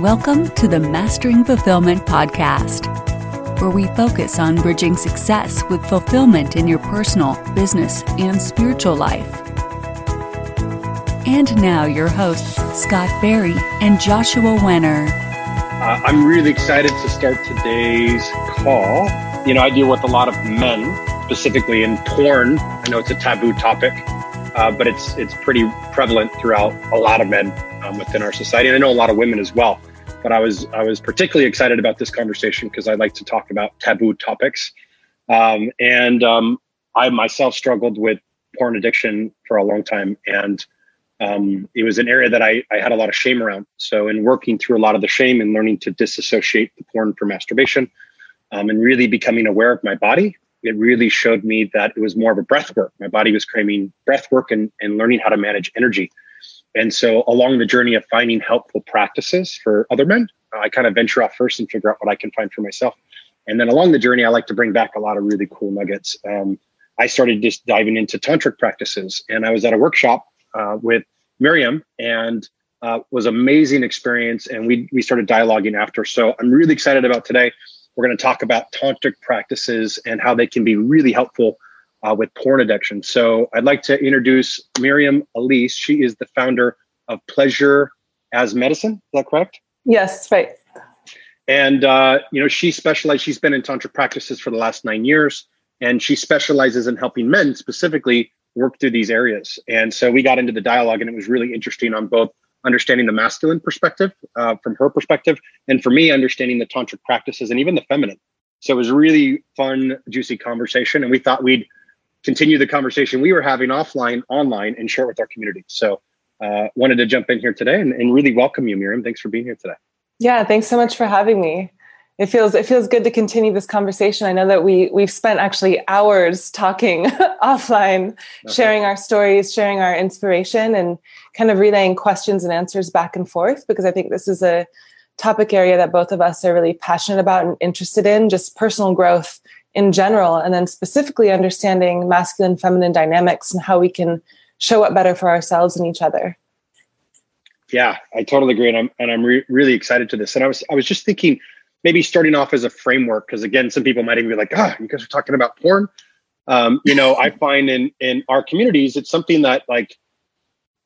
Welcome to the Mastering Fulfillment Podcast, where we focus on bridging success with fulfillment in your personal, business, and spiritual life. And now, your hosts, Scott Berry and Joshua Wenner. Uh, I'm really excited to start today's call. You know, I deal with a lot of men, specifically in porn. I know it's a taboo topic, uh, but it's it's pretty prevalent throughout a lot of men um, within our society, and I know a lot of women as well. But I was I was particularly excited about this conversation because I like to talk about taboo topics, um, and um, I myself struggled with porn addiction for a long time, and um, it was an area that I, I had a lot of shame around. So, in working through a lot of the shame and learning to disassociate the porn from masturbation, um, and really becoming aware of my body, it really showed me that it was more of a breath work. My body was craving breath work and, and learning how to manage energy. And so, along the journey of finding helpful practices for other men, I kind of venture off first and figure out what I can find for myself. And then along the journey, I like to bring back a lot of really cool nuggets. Um, I started just diving into tantric practices, and I was at a workshop uh, with Miriam, and uh, was amazing experience. And we we started dialoguing after. So I'm really excited about today. We're going to talk about tantric practices and how they can be really helpful uh, with porn addiction. So I'd like to introduce Miriam Elise. She is the founder of Pleasure as Medicine. Is that correct? Yes, right. And uh, you know, she specializes. She's been in tantra practices for the last nine years, and she specializes in helping men specifically work through these areas. And so we got into the dialogue, and it was really interesting on both understanding the masculine perspective uh, from her perspective, and for me, understanding the tantric practices and even the feminine. So it was a really fun, juicy conversation, and we thought we'd continue the conversation we were having offline, online, and share it with our community. So uh, wanted to jump in here today and, and really welcome you, Miriam. Thanks for being here today. Yeah, thanks so much for having me. It feels it feels good to continue this conversation. I know that we we've spent actually hours talking offline, okay. sharing our stories, sharing our inspiration, and kind of relaying questions and answers back and forth because I think this is a topic area that both of us are really passionate about and interested in, just personal growth in general, and then specifically understanding masculine feminine dynamics and how we can show up better for ourselves and each other. Yeah, I totally agree, and I'm and I'm re- really excited to this. And I was I was just thinking maybe starting off as a framework because again, some people might even be like, ah, you guys are talking about porn. Um, you know, I find in in our communities, it's something that like.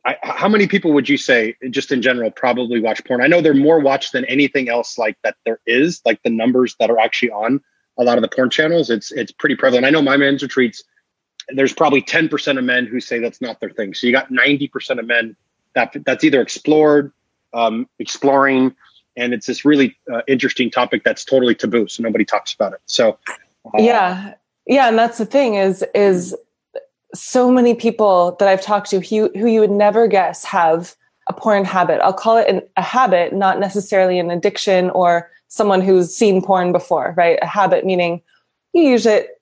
I, how many people would you say, just in general, probably watch porn? I know they're more watched than anything else like that there is. Like the numbers that are actually on a lot of the porn channels, it's it's pretty prevalent. I know my men's retreats, there's probably 10% of men who say that's not their thing. So you got 90% of men that that's either explored, um, exploring, and it's this really uh, interesting topic that's totally taboo. So nobody talks about it. So uh, yeah, yeah, and that's the thing is is so many people that I've talked to who who you would never guess have a porn habit. I'll call it an, a habit, not necessarily an addiction or someone who's seen porn before, right? A habit meaning you use it,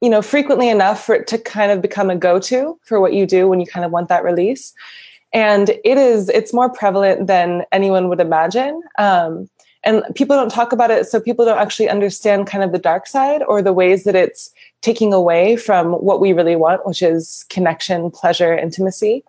you know, frequently enough for it to kind of become a go-to for what you do when you kind of want that release. And it is, it's more prevalent than anyone would imagine. Um, and people don't talk about it, so people don't actually understand kind of the dark side or the ways that it's taking away from what we really want, which is connection, pleasure, intimacy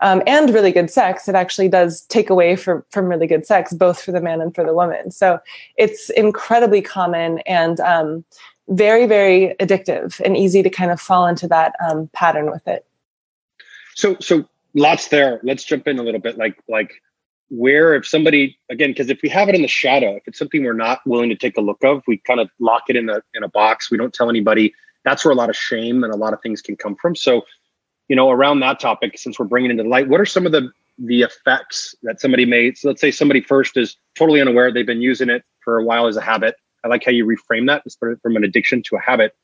um, and really good sex, it actually does take away for, from really good sex, both for the man and for the woman. So it's incredibly common and um, very, very addictive and easy to kind of fall into that um, pattern with it. So, so lots there. Let's jump in a little bit. Like, like where if somebody again, because if we have it in the shadow, if it's something we're not willing to take a look of, we kind of lock it in a in a box. We don't tell anybody. That's where a lot of shame and a lot of things can come from. So you know, around that topic, since we're bringing into the light, what are some of the the effects that somebody made? So let's say somebody first is totally unaware; they've been using it for a while as a habit. I like how you reframe that from an addiction to a habit.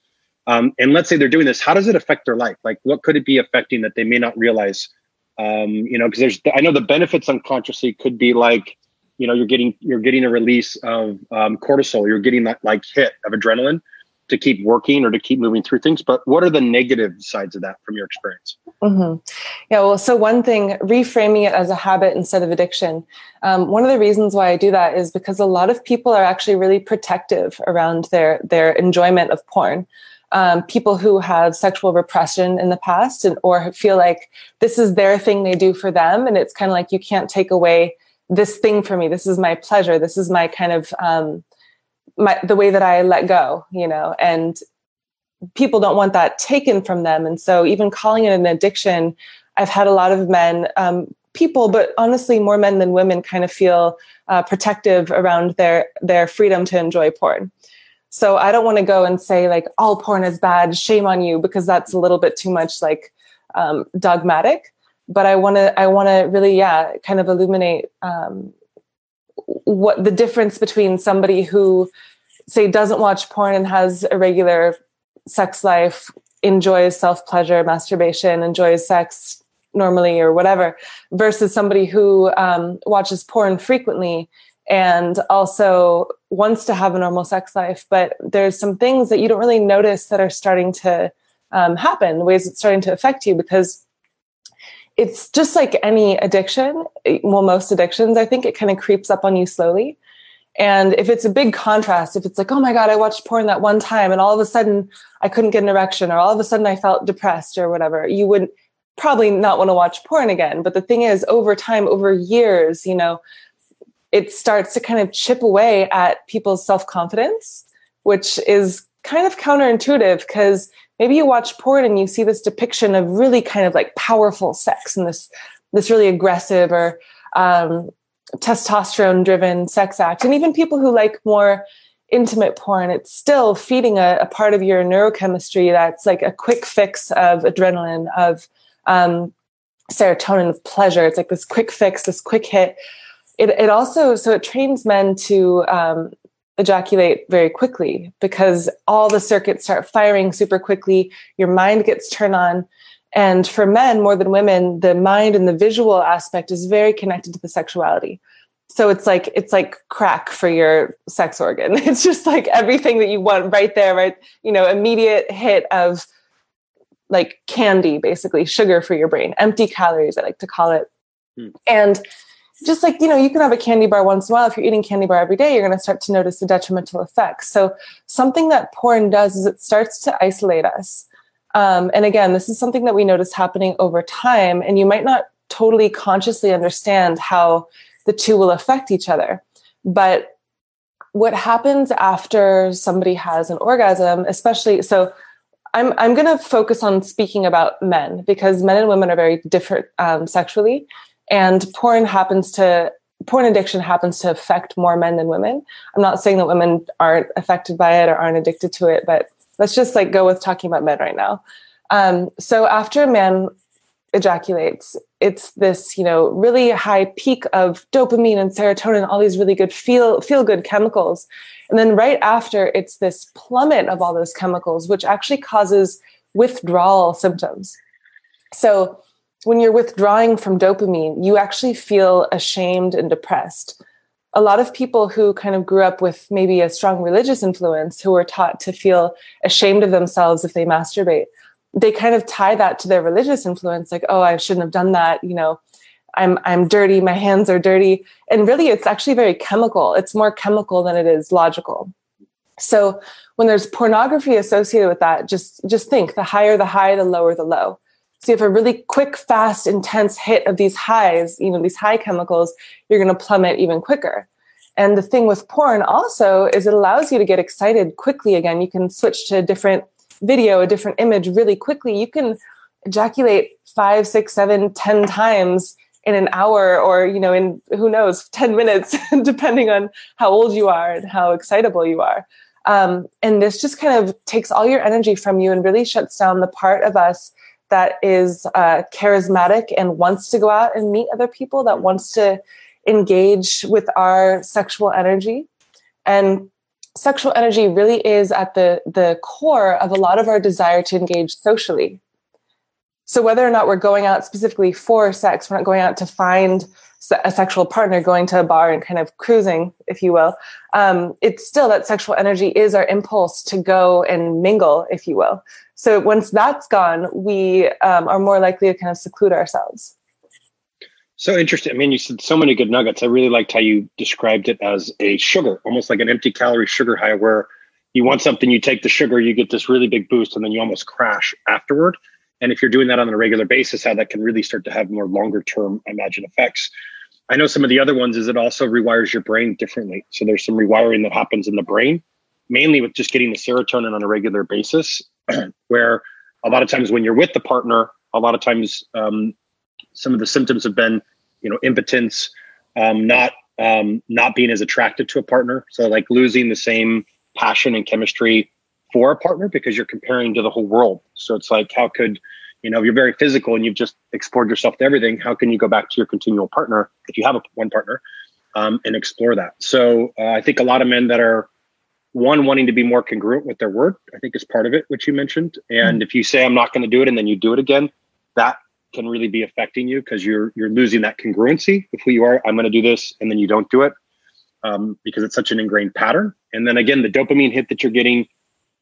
Um, and let's say they're doing this. How does it affect their life? Like, what could it be affecting that they may not realize? Um, you know, because there's I know the benefits unconsciously could be like, you know, you're getting you're getting a release of um, cortisol, you're getting that like hit of adrenaline to keep working or to keep moving through things. But what are the negative sides of that from your experience? Mm-hmm. Yeah, well, so one thing, reframing it as a habit instead of addiction. Um, one of the reasons why I do that is because a lot of people are actually really protective around their their enjoyment of porn. Um, people who have sexual repression in the past and or feel like this is their thing they do for them and it's kind of like you can't take away this thing for me. This is my pleasure. This is my kind of um, my the way that I let go, you know, and people don't want that taken from them. And so even calling it an addiction, I've had a lot of men, um, people, but honestly, more men than women kind of feel uh, protective around their their freedom to enjoy porn. So I don't want to go and say like all porn is bad, shame on you, because that's a little bit too much like um, dogmatic. But I want to I want to really yeah kind of illuminate um, what the difference between somebody who say doesn't watch porn and has a regular sex life, enjoys self pleasure, masturbation, enjoys sex normally or whatever, versus somebody who um, watches porn frequently and also wants to have a normal sex life. But there's some things that you don't really notice that are starting to um, happen, ways it's starting to affect you because it's just like any addiction. Eh, well, most addictions, I think it kind of creeps up on you slowly. And if it's a big contrast, if it's like, oh my God, I watched porn that one time and all of a sudden I couldn't get an erection or all of a sudden I felt depressed or whatever, you would probably not want to watch porn again. But the thing is, over time, over years, you know, it starts to kind of chip away at people's self confidence, which is kind of counterintuitive because maybe you watch porn and you see this depiction of really kind of like powerful sex and this this really aggressive or um, testosterone driven sex act. And even people who like more intimate porn it's still feeding a, a, part of your neurochemistry that's like a quick fix of adrenaline of um, serotonin of pleasure. It's like this quick fix this quick hit. It, it also so it trains men to um, ejaculate very quickly because all the circuits start firing super quickly your mind gets turned on and for men more than women, the mind and the visual aspect is very connected to the sexuality. So it's like it's like crack for your sex organ. It's just like everything that you want right there, right? You know, immediate hit of like candy, basically sugar for your brain, empty calories, I like to call it. Hmm. And just like you know you can have a candy bar once in a while. If you're eating candy bar every day you're going to start to notice the detrimental effects. So something that porn does is it starts to isolate us. Um, and again, this is something that we notice happening over time, and you might not totally consciously understand how the two will affect each other. But what happens after somebody has an orgasm, especially so, I'm I'm going to focus on speaking about men because men and women are very different um, sexually, and porn happens to porn addiction happens to affect more men than women. I'm not saying that women aren't affected by it or aren't addicted to it, but let's just like go with talking about men right now. Um, so after a man ejaculates, it's this, you know, really high peak of dopamine and serotonin, all these really good feel feel good chemicals. And then right after, it's this plummet of all those chemicals, which actually causes withdrawal symptoms. So when you're withdrawing from dopamine, you actually feel ashamed and depressed. A lot of people who kind of grew up with maybe a strong religious influence who were taught to feel ashamed of themselves if they masturbate they kind of tie that to their religious influence like oh i shouldn't have done that you know i'm i'm dirty my hands are dirty. And really it's actually very chemical. It's more chemical than it is logical. So when there's pornography associated with that just just think the higher the high the lower the low so you have a really quick, fast, intense hit of these highs, you know, these high chemicals, you're going to plummet even quicker. And the thing with porn also is it allows you to get excited quickly again. You can switch to a different video, a different image really quickly. You can ejaculate five, six, seven, ten times in an hour or, you know, in who knows, 10 minutes, depending on how old you are and how excitable you are. Um, and this just kind of takes all your energy from you and really shuts down the part of us that is uh, charismatic and wants to go out and meet other people, that wants to engage with our sexual energy. And sexual energy really is at the, the core of a lot of our desire to engage socially. So whether or not we're going out specifically for sex, we're not going out to find a sexual partner going to a bar and kind of cruising, if you will, um, it's still that sexual energy is our impulse to go and mingle, if you will. So once that's gone, we um, are more likely to kind of seclude ourselves. So interesting. I mean, you said so many good nuggets. I really liked how you described it as a sugar, almost like an empty calorie sugar high, where you want something, you take the sugar, you get this really big boost, and then you almost crash afterward. And if you're doing that on a regular basis, how that can really start to have more longer term, I imagine, effects. I know some of the other ones is it also rewires your brain differently. So there's some rewiring that happens in the brain, mainly with just getting the serotonin on a regular basis, where a lot of times when you're with the partner, a lot of times um, some of the symptoms have been, you know, impotence, um, not um, not being as attracted to a partner. So like losing the same passion and chemistry for a partner because you're comparing to the whole world. So it's like, how could, you know, you're very physical and you've just explored yourself to everything. How can you go back to your continual partner if you have a, one partner um, and explore that? So uh, I think a lot of men that are one wanting to be more congruent with their work, I think is part of it, which you mentioned. And mm-hmm. if you say I'm not going to do it and then you do it again, that can really be affecting you because you're you're losing that congruency with who you are. I'm going to do this and then you don't do it um, because it's such an ingrained pattern. And then again, the dopamine hit that you're getting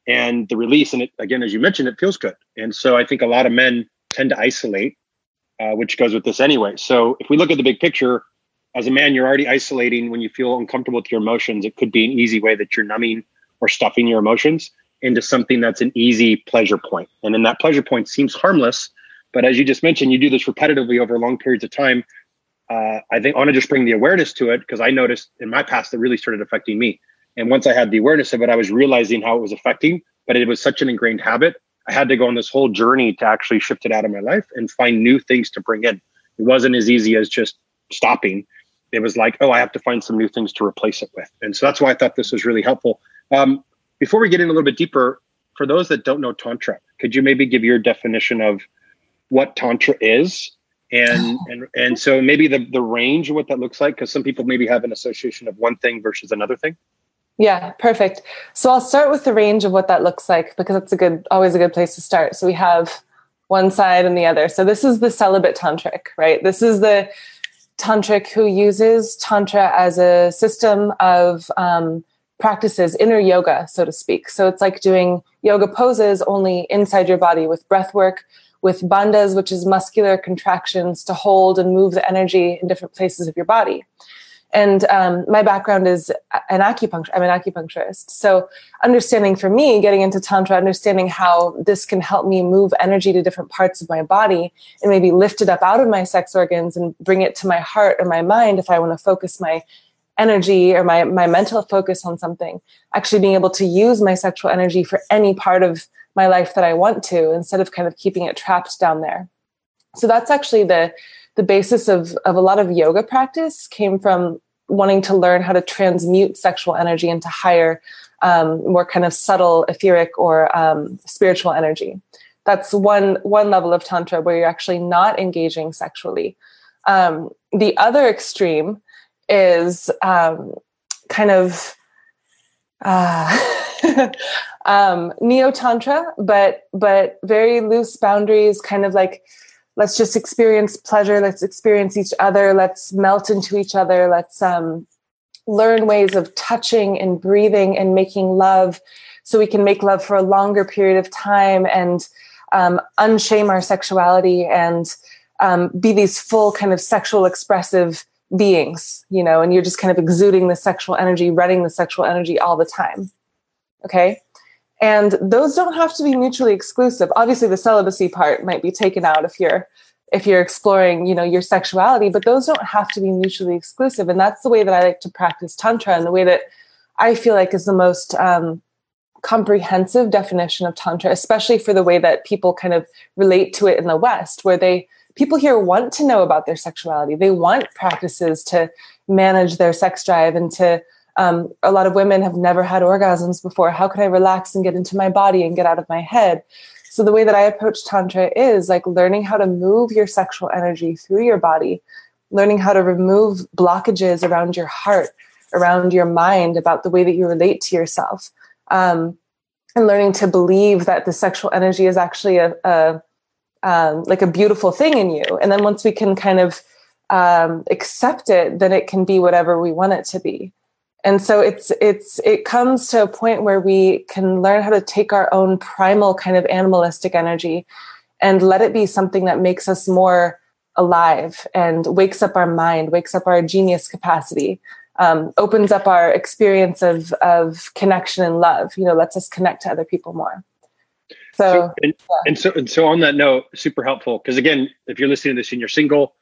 and the release, and it again, as you mentioned, it feels good. And so I think a lot of men tend to isolate, uh, which goes with this anyway. So if we look at the big picture, as a man, you're already isolating when you feel uncomfortable with your emotions. It could be an easy way that you're numbing or stuffing your emotions into something that's an easy pleasure point. And then that pleasure point seems harmless, but as you just mentioned, you do this repetitively over long periods of time uh, I think I want to just bring the awareness to it because I noticed in my past it really started affecting me. And once I had the awareness of it, I was realizing how it was affecting, but it was such an ingrained habit. I had to go on this whole journey to actually shift it out of my life and find new things to bring in. It wasn't as easy as just stopping. It was like, oh, I have to find some new things to replace it with. And so that's why I thought this was really helpful. Um, before we get in a little bit deeper, for those that don't know Tantra, could you maybe give your definition of what Tantra is and oh. and and so maybe the the range of what that looks like because some people maybe have an association of one thing versus another thing yeah perfect. So i'll start with the range of what that looks like because that's a good always a good place to start. So we have one side and the other. So this is the celibate tantric right? This is the tantric who uses tantra as a system of um, practices inner yoga so to speak. So it's like doing yoga poses only inside your body with breath work with bandhas, which is muscular contractions to hold and move the energy in different places of your body. And um, my background is an acupuncture. I'm an acupuncturist. So understanding for me, getting into tantra, understanding how this can help me move energy to different parts of my body and maybe lift it up out of my sex organs and bring it to my heart or my mind if I want to focus my energy or my, my mental focus on something. Actually being able to use my sexual energy for any part of my life that I want to instead of kind of keeping it trapped down there. So that's actually the the basis of of a lot of yoga practice came from wanting to learn how to transmute sexual energy into higher, um, more kind of subtle, etheric or um, spiritual energy. That's one one level of tantra where you're actually not engaging sexually. Um, the other extreme is um, kind of uh, um, neo tantra, but but very loose boundaries, kind of like let's just experience pleasure, let's experience each other, let's melt into each other, let's um, learn ways of touching and breathing and making love, so we can make love for a longer period of time and um, unshame our sexuality and um, be these full kind of sexual expressive beings, you know, and you're just kind of exuding the sexual energy, running the sexual energy all the time. Okay. And those don't have to be mutually exclusive. Obviously, the celibacy part might be taken out if you're if you're exploring, you know, your sexuality, but those don't have to be mutually exclusive. And that's the way that I like to practice tantra, and the way that I feel like is the most um, comprehensive definition of tantra, especially for the way that people kind of relate to it in the West, where they people here want to know about their sexuality. They want practices to manage their sex drive and to um, a lot of women have never had orgasms before. How could I relax and get into my body and get out of my head? So the way that I approach Tantra is like learning how to move your sexual energy through your body, learning how to remove blockages around your heart, around your mind, about the way that you relate to yourself. Um, and learning to believe that the sexual energy is actually a, a um, like a beautiful thing in you. And then once we can kind of um, accept it, then it can be whatever we want it to be and so it's it's it comes to a point where we can learn how to take our own primal kind of animalistic energy and let it be something that makes us more alive and wakes up our mind wakes up our genius capacity um, opens up our experience of of connection and love you know lets us connect to other people more so, so and, yeah. and so and so on that note super helpful because again if you're listening to this and you're single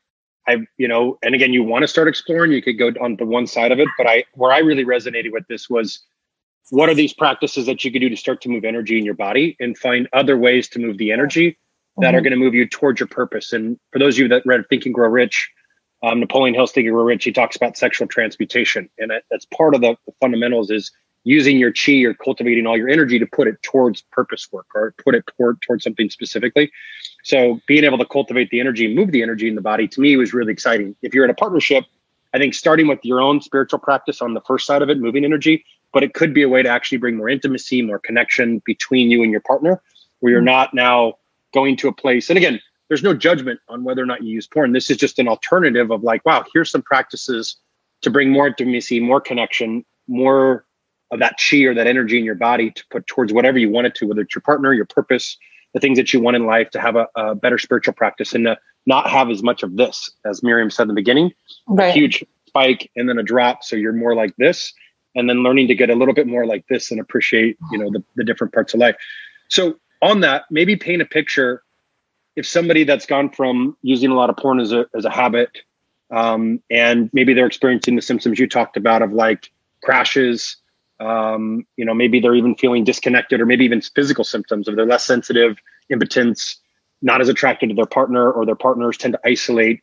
I, you know, and again, you want to start exploring, you could go on the one side of it. But I, where I really resonated with this was what are these practices that you could do to start to move energy in your body and find other ways to move the energy that mm-hmm. are going to move you towards your purpose. And for those of you that read Think and Grow Rich, um, Napoleon Hill's Think and Grow Rich, he talks about sexual transmutation. And that's part of the, the fundamentals is using your chi or cultivating all your energy to put it towards purpose work or put it toward, towards something specifically. So being able to cultivate the energy move the energy in the body to me was really exciting. If you're in a partnership, I think starting with your own spiritual practice on the first side of it, moving energy, but it could be a way to actually bring more intimacy, more connection between you and your partner, where you're mm-hmm. not now going to a place. And again, there's no judgment on whether or not you use porn. This is just an alternative of like, wow, here's some practices to bring more intimacy, more connection, more of that chi or that energy in your body to put towards whatever you want it to, whether it's your partner, your purpose, the things that you want in life, to have a, a better spiritual practice and to not have as much of this, as Miriam said in the beginning, right. a huge spike and then a drop. So you're more like this and then learning to get a little bit more like this and appreciate you know the, the different parts of life so on that maybe paint a picture if somebody that's gone from using a lot of porn as a, as a habit um, and maybe they're experiencing the symptoms you talked about of like crashes um, you know maybe they're even feeling disconnected or maybe even physical symptoms. Of they're less sensitive impotence not as attracted to their partner or their partners tend to isolate.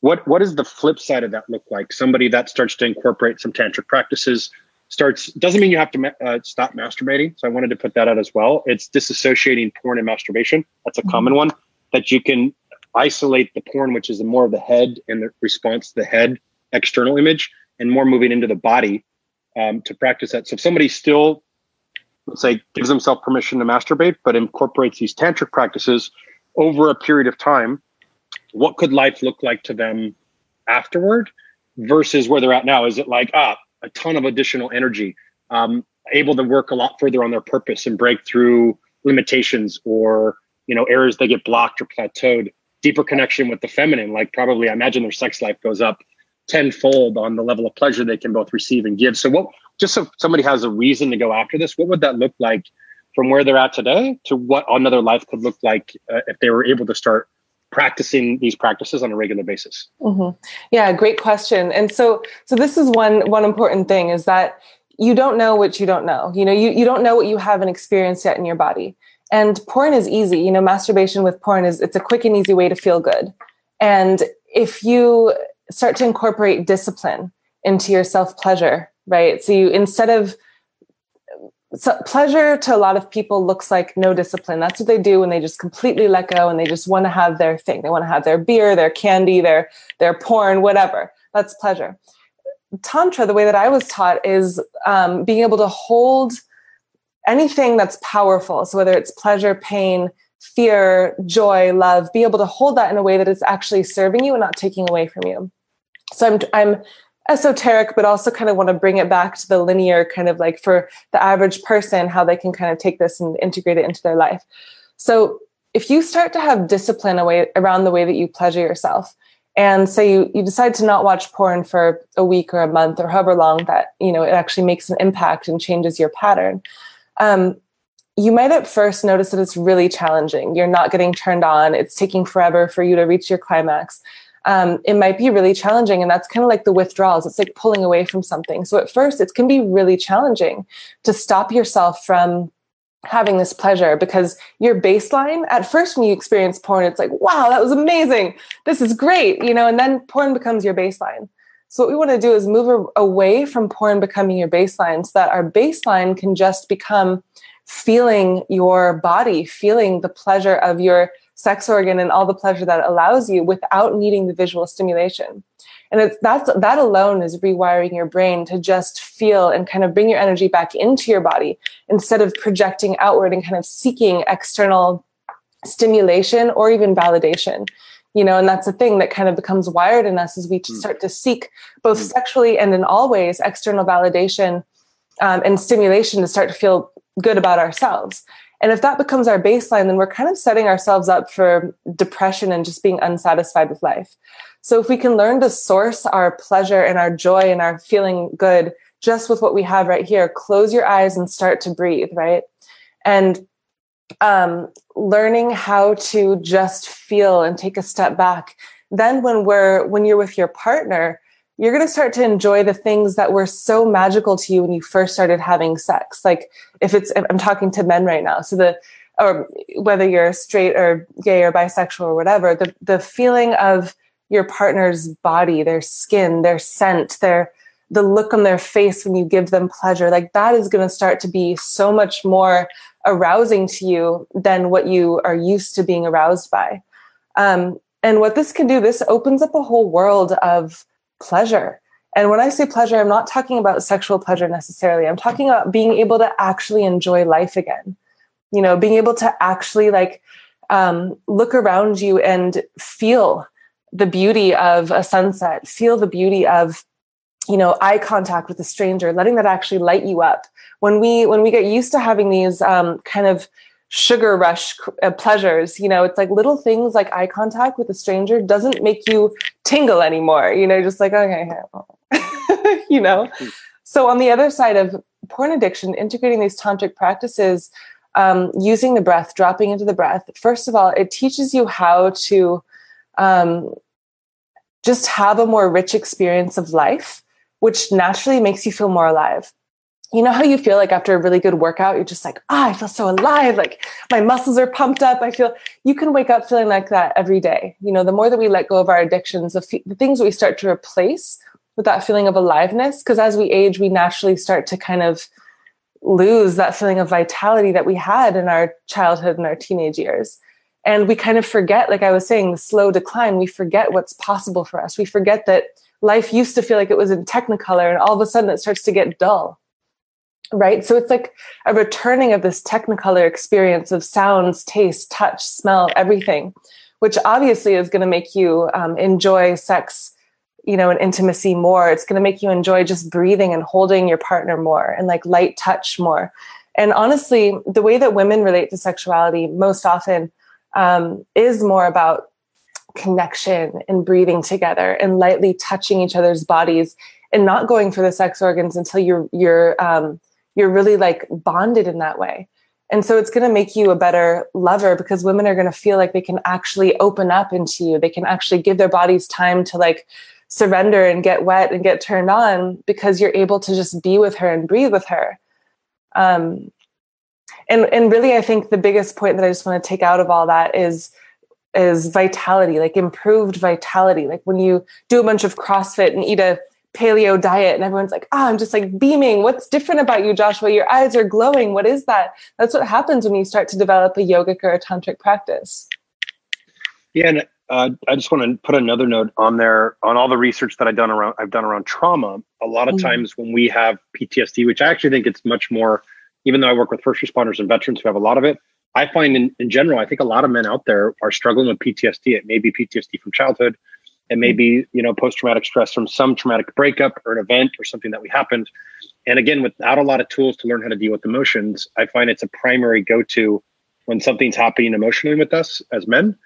What what does the flip side of that look like? Somebody that starts to incorporate some tantric practices starts doesn't mean you have to uh, stop masturbating. So i wanted to put that out as well. It's disassociating porn and masturbation. That's a mm-hmm. common one that you can isolate the porn which is more of the head and the response to the head external image and more moving into the body um, to practice that so if somebody still let's say gives themselves permission to masturbate but incorporates these tantric practices over a period of time what could life look like to them afterward versus where they're at now is it like ah a ton of additional energy, um, able to work a lot further on their purpose and break through limitations or you know areas that get blocked or plateaued. Deeper connection with the feminine, like probably I imagine their sex life goes up tenfold on the level of pleasure they can both receive and give. So, what just so somebody has a reason to go after this, what would that look like from where they're at today to what another life could look like uh, if they were able to start practicing these practices on a regular basis? Mm-hmm. Yeah, great question. And so, so this is one one important thing is that you don't know what you don't know. You know, you you don't know what you haven't experienced yet in your body. And porn is easy. You know, masturbation with porn is it's a quick and easy way to feel good. And if you start to incorporate discipline into your self pleasure, right? So you instead of so pleasure to a lot of people looks like no discipline. That's what they do when they just completely let go and they just want to have their thing. They want to have their beer, their candy, their their porn, whatever. That's pleasure. Tantra, the way that I was taught, is um, being able to hold anything that's powerful. So whether it's pleasure, pain, fear, joy, love, be able to hold that in a way that it's actually serving you and not taking away from you. So I'm I'm esoteric, but also kind of want to bring it back to the linear kind of like for the average person, how they can kind of take this and integrate it into their life. So if you start to have discipline away around the way that you pleasure yourself, and say you, you decide to not watch porn for a week or a month or however long that you know it actually makes an impact and changes your pattern um, you might at first notice that it's really challenging. You're not getting turned on. It's taking forever for you to reach your climax um, it might be really challenging. And that's kind of like the withdrawals. It's like pulling away from something. So at first, it can be really challenging to stop yourself from having this pleasure because your baseline at first when you experience porn it's like wow that was amazing this is great you know and then porn becomes your baseline so what we want to do is move away from porn becoming your baseline so that our baseline can just become feeling your body feeling the pleasure of your sex organ and all the pleasure that allows you without needing the visual stimulation. And it's that's that alone is rewiring your brain to just feel and kind of bring your energy back into your body instead of projecting outward and kind of seeking external stimulation or even validation you know and that's the thing that kind of becomes wired in us as we hmm. start to seek both mm. sexually and in all ways external validation um, and stimulation to start to feel good about ourselves and if that becomes our baseline, then we're kind of setting ourselves up for depression and just being unsatisfied with life. So if we can learn to source our pleasure and our joy and our feeling good just with what we have right here, close your eyes and start to breathe, right? And um, learning how to just feel and take a step back then when we're when you're with your partner you're going to start to enjoy the things that were so magical to you when you first started having sex. Like if it's i'm talking to men right now so the or whether you're straight or gay or bisexual or whatever the the feeling of your partner's body their skin their scent their the look on their face when you give them pleasure like that is going to start to be so much more arousing to you than what you are used to being aroused by. Um, and what this can do this opens up a whole world of pleasure. And when i say pleasure i'm not talking about sexual pleasure necessarily. I'm talking about being able to actually enjoy life again. You know being able to actually like um, look around you and feel the beauty of a sunset feel the beauty of you know eye contact with a stranger letting that actually light you up. When we when we get used to having these um, kind of sugar rush uh, pleasures you know it's like little things like eye contact with a stranger doesn't make you tingle anymore you know just like okay you know so on the other side of porn addiction integrating these tantric practices um, using the breath dropping into the breath first of all it teaches you how to um, just have a more rich experience of life which naturally makes you feel more alive. You know how you feel like after a really good workout, you're just like, ah, oh, I feel so alive. Like my muscles are pumped up. I feel you can wake up feeling like that every day. You know, the more that we let go of our addictions, the, f- the things we start to replace with that feeling of aliveness, because as we age, we naturally start to kind of lose that feeling of vitality that we had in our childhood and our teenage years. And we kind of forget, like I was saying, the slow decline, we forget what's possible for us. We forget that life used to feel like it was in technicolor and all of a sudden it starts to get dull right? So it's like a returning of this technicolor experience of sounds taste touch smell everything which obviously is going to make you um, enjoy sex you know and intimacy more. It's going to make you enjoy just breathing and holding your partner more and like light touch more. And honestly the way that women relate to sexuality most often um, is more about connection and breathing together and lightly touching each other's bodies and not going for the sex organs until you're you're um, you're really like bonded in that way. And so it's going to make you a better lover because women are going to feel like they can actually open up into you. They can actually give their bodies time to like surrender and get wet and get turned on because you're able to just be with her and breathe with her. Um, and and really i think the biggest point that i just want to take out of all that is is vitality, like improved vitality. Like when you do a bunch of CrossFit and eat a paleo diet and everyone's like, oh, I'm just like beaming. What's different about you, Joshua? Your eyes are glowing. What is that? That's what happens when you start to develop a yogic or a tantric practice. Yeah, and uh, I just want to put another note on there on all the research that I've done around I've done around trauma. A lot of mm-hmm. times when we have PTSD, which I actually think it's much more, even though I work with first responders and veterans who have a lot of it, I find in, in general, I think a lot of men out there are struggling with PTSD. It may be PTSD from childhood. It may be, you know, post-traumatic stress from some traumatic breakup or an event or something that we happened. And again, without a lot of tools to learn how to deal with emotions, I find it's a primary go-to when something's happening emotionally with us as men.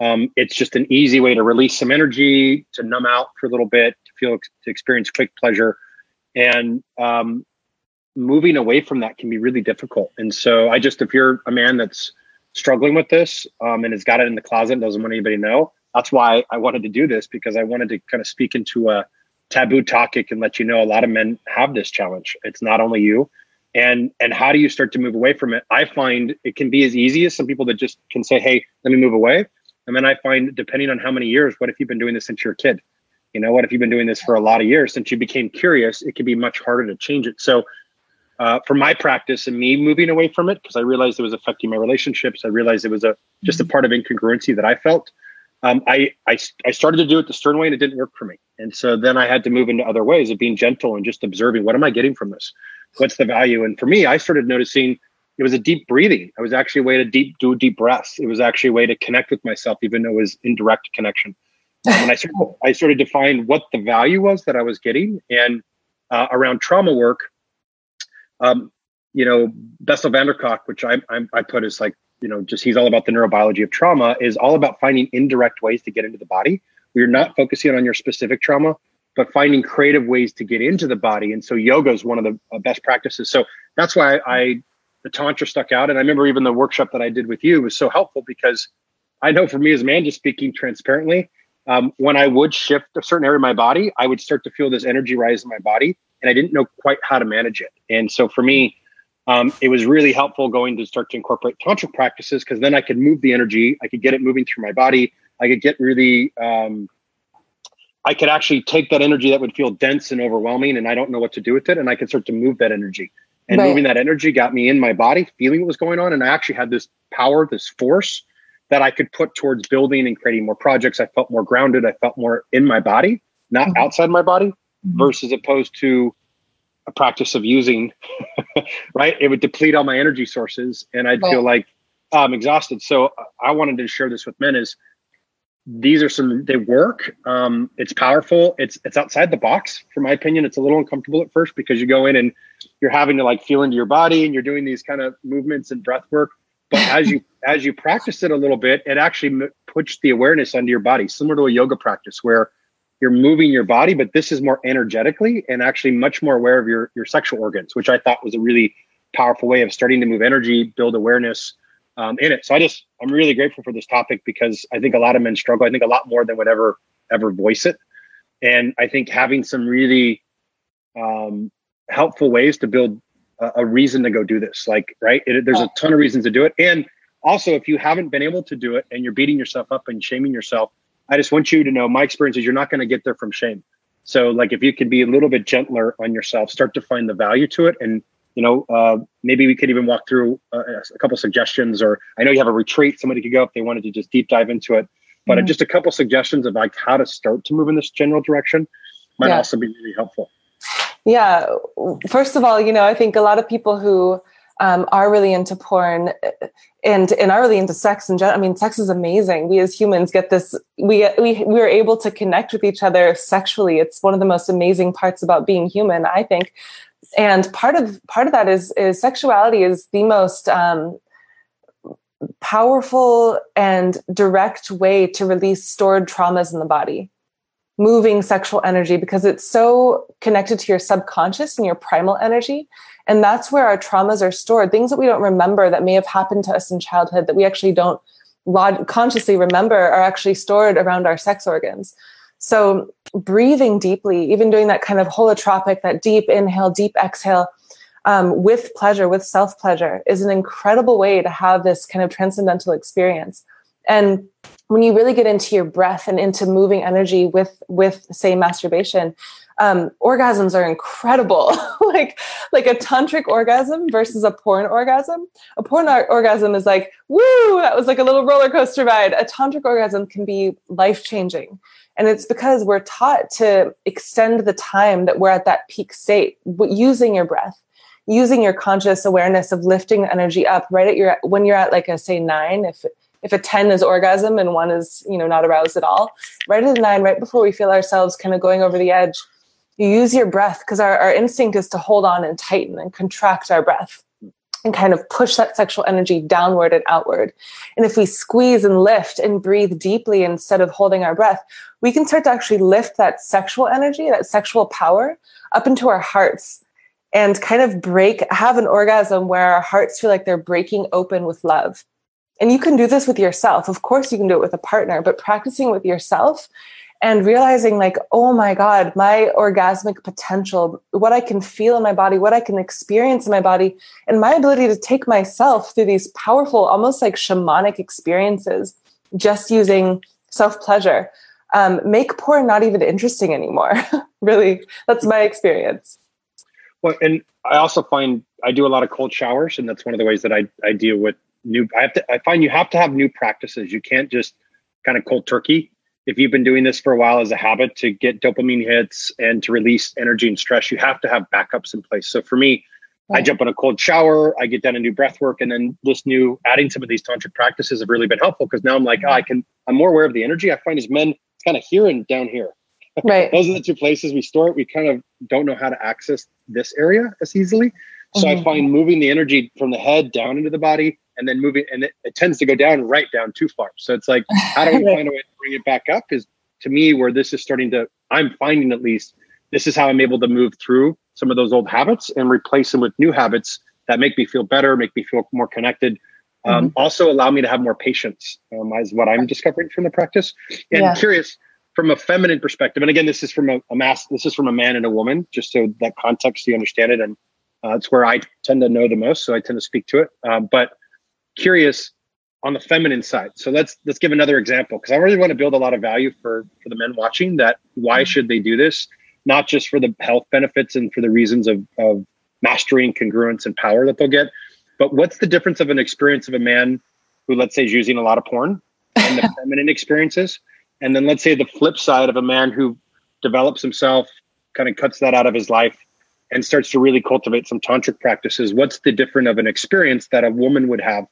Um, it's just an easy way to release some energy, to numb out for a little bit, to feel, to experience quick pleasure. And um, moving away from that can be really difficult. And so I just, if you're a man that's struggling with this um, and has got it in the closet and doesn't want anybody to know, that's why I wanted to do this because I wanted to kind of speak into a taboo topic and let you know a lot of men have this challenge. It's not only you. And and how do you start to move away from it? I find it can be as easy as some people that just can say, "Hey, let me move away." And then I find, depending on how many years, what if you've been doing this since you're a kid? You know, what if you've been doing this for a lot of years since you became curious? It can be much harder to change it. So uh, for my practice and me moving away from it because I realized it was affecting my relationships. I realized it was a just a part of incongruency that I felt. Um, I, I I started to do it the stern way and it didn't work for me. And so then I had to move into other ways of being gentle and just observing what am I getting from this? What's the value? And for me, I started noticing it was a deep breathing. It was actually a way to deep do deep breaths. It was actually a way to connect with myself, even though it was indirect connection. And I started, I started to find what the value was that I was getting. And uh, around trauma work, um, you know, Bessel van der Kolk, which I, I, I put as like, you know, just he's all about the neurobiology of trauma, is all about finding indirect ways to get into the body. We're not focusing on your specific trauma, but finding creative ways to get into the body. And so yoga is one of the uh, best practices. So that's why I, the tantra stuck out. And I remember even the workshop that I did with you was so helpful because I know for me as a man, just speaking transparently, um, when I would shift a certain area of my body, I would start to feel this energy rise in my body, and I didn't know quite how to manage it. And so for me, um, it was really helpful going to start to incorporate tantric practices because then I could move the energy, I could get it moving through my body, I could get really, um, I could actually take that energy that would feel dense and overwhelming, and I don't know what to do with it, and I could start to move that energy. And right. moving that energy got me in my body, feeling what was going on, and I actually had this power, this force that I could put towards building and creating more projects. I felt more grounded. I felt more in my body, not mm-hmm. outside my body, mm-hmm. versus opposed to a practice of using, right? It would deplete all my energy sources and I'd right. feel like oh, I'm exhausted. So I wanted to share this with men is these are some, they work. Um, it's powerful. It's, it's outside the box. For my opinion, it's a little uncomfortable at first because you go in and you're having to like feel into your body and you're doing these kind of movements and breath work but as you as you practice it a little bit it actually puts the awareness under your body similar to a yoga practice where you're moving your body but this is more energetically and actually much more aware of your your sexual organs which i thought was a really powerful way of starting to move energy build awareness um, in it so i just i'm really grateful for this topic because i think a lot of men struggle i think a lot more than would ever ever voice it and i think having some really um, helpful ways to build a, reason to go do this. Like, right? It, there's a ton of reasons to do it. And also, if you haven't been able to do it and you're beating yourself up and shaming yourself, I just want you to know my experience is you're not going to get there from shame. So, like, if you could be a little bit gentler on yourself, start to find the value to it, and you know, uh, maybe we could even walk through uh, a couple suggestions. Or I know you have a retreat; somebody could go if they wanted to just deep dive into it. But mm-hmm. just a couple suggestions of like how to start to move in this general direction might yeah. also be really helpful. Yeah. First of all, you know, I think a lot of people who um, are really into porn and and are really into sex and I mean, sex is amazing. We as humans get this. We we we are able to connect with each other sexually. It's one of the most amazing parts about being human, I think. And part of part of that is is sexuality is the most um, powerful and direct way to release stored traumas in the body moving sexual energy because it's so connected to your subconscious and your primal energy. And that's where our traumas are stored, things that we don't remember that may have happened to us in childhood that we actually don't consciously remember are actually stored around our sex organs. So breathing deeply, even doing that kind of holotropic, that deep inhale, deep exhale, um, with pleasure, with self pleasure, is an incredible way to have this kind of transcendental experience. And when you really get into your breath and into moving energy with with say masturbation um, orgasms are incredible. Like like a tantric orgasm versus a porn orgasm. A porn orgasm is like woo that was like a little roller coaster ride. A tantric orgasm can be life changing and it's because we're taught to extend the time that we're at that peak state using your breath using your conscious awareness of lifting the energy up right at your when you're at like a say nine if if a 10 is orgasm and one is you know not aroused at all right at a nine right before we feel ourselves kind of going over the edge you use your breath because our, our instinct is to hold on and tighten and contract our breath and kind of push that sexual energy downward and outward. And if we squeeze and lift and breathe deeply instead of holding our breath, we can start to actually lift that sexual energy, that sexual power up into our hearts and kind of break, have an orgasm where our hearts feel like they're breaking open with love. And you can do this with yourself. Of course, you can do it with a partner, but practicing with yourself and realizing, like, oh my God, my orgasmic potential, what I can feel in my body, what I can experience in my body, and my ability to take myself through these powerful, almost like shamanic experiences just using self pleasure. Um, make porn not even interesting anymore. really, that's my experience. Well, and I also find I do a lot of cold showers, and that's one of the ways that I, I deal with new i have to i find you have to have new practices you can't just kind of cold turkey if you've been doing this for a while as a habit to get dopamine hits and to release energy and stress you have to have backups in place. So for me i jump in a cold shower i get done a new breath work and then this new adding some of these tantric practices have really been helpful because now i'm like oh, i can i'm more aware of the energy i find as men it's kind of here and down here. Right. Those are the two places we store it. We kind of don't know how to access this area as easily. So mm-hmm. i find moving the energy from the head down into the body and then moving and it, it, tends to go down right down too far so it's like how do we find a way to bring it back up is to me where this is starting to i'm finding at least this is how i'm able to move through some of those old habits and replace them with new habits that make me feel better make me feel more connected um, mm-hmm. also allow me to have more patience um, is what i'm discovering from the practice and yeah. curious from a feminine perspective, and again, this is from a, a mass, this is from a man and a woman, just so that context you understand it, and uh, it's where I tend to know the most, so I tend to speak to it. Um, but curious on the feminine side. So let's let's give another example because I really want to build a lot of value for for the men watching. That why mm-hmm. should they do this? Not just for the health benefits and for the reasons of of mastery and congruence and power that they'll get, but what's the difference of an experience of a man who, let's say, is using a lot of porn and the feminine experiences, and then let's say the flip side of a man who develops himself, kind of cuts that out of his life and starts to really cultivate some tantric practices what's the different of an experience that a woman would have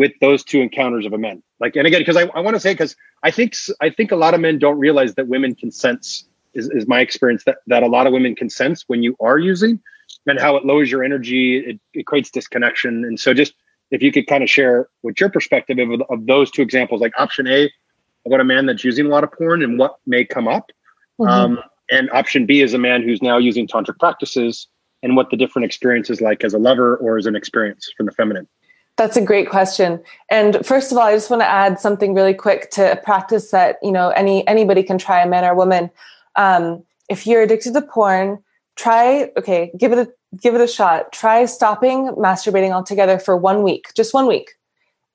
with those two encounters of a man like and again because i, I want to say because i think i think a lot of men don't realize that women can sense is, is my experience that, that a lot of women can sense when you are using and how it lowers your energy it, it creates disconnection and so just if you could kind of share what your perspective of, of those two examples like option a about a man that's using a lot of porn and what may come up mm-hmm. um, and option B is a man who's now using tantric practices and what the different experience is like as a lover or as an experience from the feminine. That's a great question. And first of all, I just want to add something really quick to a practice that you know any anybody can try, a man or woman. Um, if you're addicted to porn, try okay, give it a give it a shot. Try stopping masturbating altogether for one week, just one week.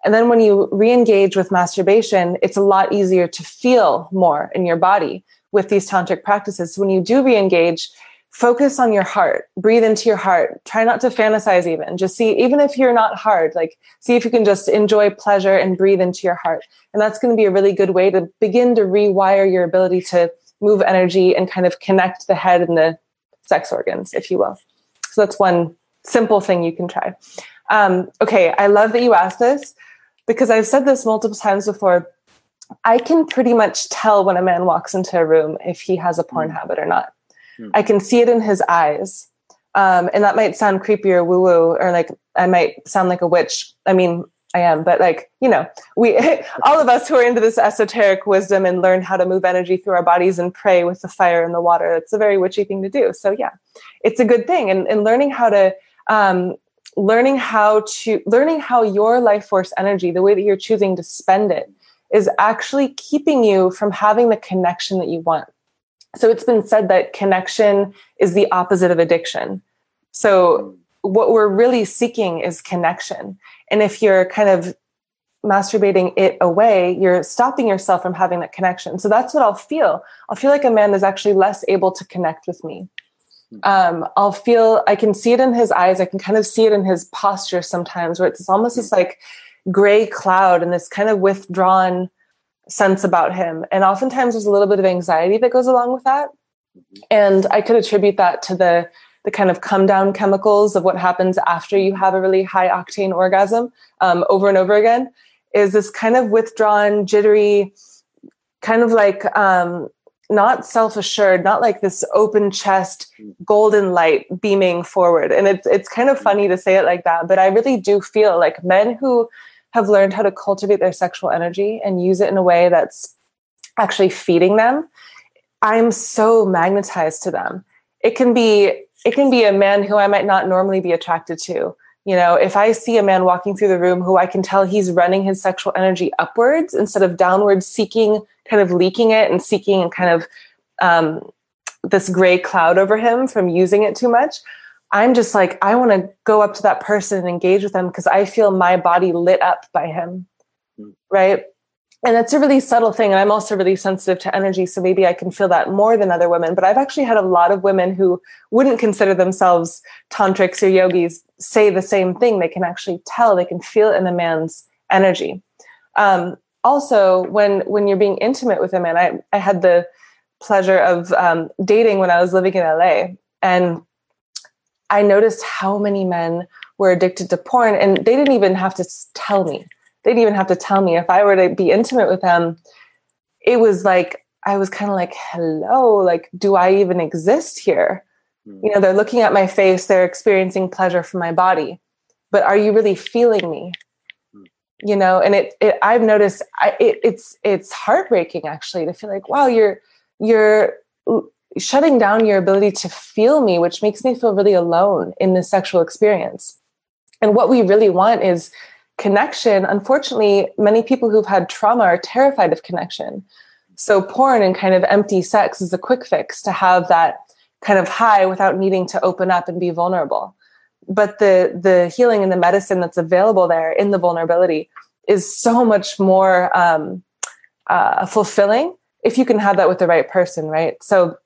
And then when you re-engage with masturbation, it's a lot easier to feel more in your body with these tantric practices. When you do re-engage, focus on your heart, breathe into your heart. Try not to fantasize even. Just see, even if you're not hard, like see if you can just enjoy pleasure and breathe into your heart. And that's going to be a really good way to begin to rewire your ability to move energy and kind of connect the head and the sex organs, if you will. So that's one simple thing you can try. Um, okay, I love that you asked this because I've said this multiple times before. I can pretty much tell when a man walks into a room if he has a porn mm. habit or not. I can see it in his eyes. Um, and that might sound creepy or woo woo, or like I might sound like a witch. I mean, I am, but like, you know, we, all of us who are into this esoteric wisdom and learn how to move energy through our bodies and pray with the fire and the water, it's a very witchy thing to do. So yeah, it's a good thing. And, and learning how to, um, learning how to, learning how your life force energy, the way that you're choosing to spend it, is actually keeping you from having the connection that you want. So it's been said that connection is the opposite of addiction. So what we're really seeking is connection. And if you're kind of masturbating it away, you're stopping yourself from having that connection. So that's what I'll feel. I'll feel like a man is actually less able to connect with me. Um, I'll feel, I can see it in his eyes. I can kind of see it in his posture sometimes where it's almost this like gray cloud and this kind of withdrawn sense about him. And oftentimes there's a little bit of anxiety that goes along with that. And I could attribute that to the the kind of come down chemicals of what happens after you have a really high octane orgasm um, over and over again is this kind of withdrawn, jittery, kind of like um, not self assured, not like this open chest, golden light beaming forward. And it's it's kind of funny to say it like that, but I really do feel like men who have learned how to cultivate their sexual energy and use it in a way that's actually feeding them, I'm so magnetized to them. It can be it can be a man who I might not normally be attracted to. You know, if I see a man walking through the room who I can tell he's running his sexual energy upwards instead of downwards, seeking, kind of leaking it and seeking and kind of um, this gray cloud over him from using it too much, I'm just like, I want to go up to that person and engage with them because I feel my body lit up by him. Mm. Right. And it's a really subtle thing. And I'm also really sensitive to energy. So maybe I can feel that more than other women. But I've actually had a lot of women who wouldn't consider themselves tantrics or yogis say the same thing. They can actually tell, they can feel it in a man's energy. Um, also, when when you're being intimate with a man, I, I had the pleasure of um, dating when I was living in LA. And I noticed how many men were addicted to porn and they didn't even have to tell me. They didn't even have to tell me. If I were to be intimate with them, it was like, I was kind of like, hello, like, do I even exist here? Mm. You know, they're looking at my face, they're experiencing pleasure from my body, but are you really feeling me? Mm. You know, and it, it I've noticed I, it, it's, it's heartbreaking actually to feel like, wow, you're, you're shutting down your ability to feel me, which makes me feel really alone in this sexual experience. And what we really want is connection. Unfortunately, many people who've had trauma are terrified of connection. So porn and kind of empty sex is a quick fix to have that kind of high without needing to open up and be vulnerable. But the the healing and the medicine that's available there in the vulnerability is so much more um, uh, fulfilling if you can have that with the right person, right? So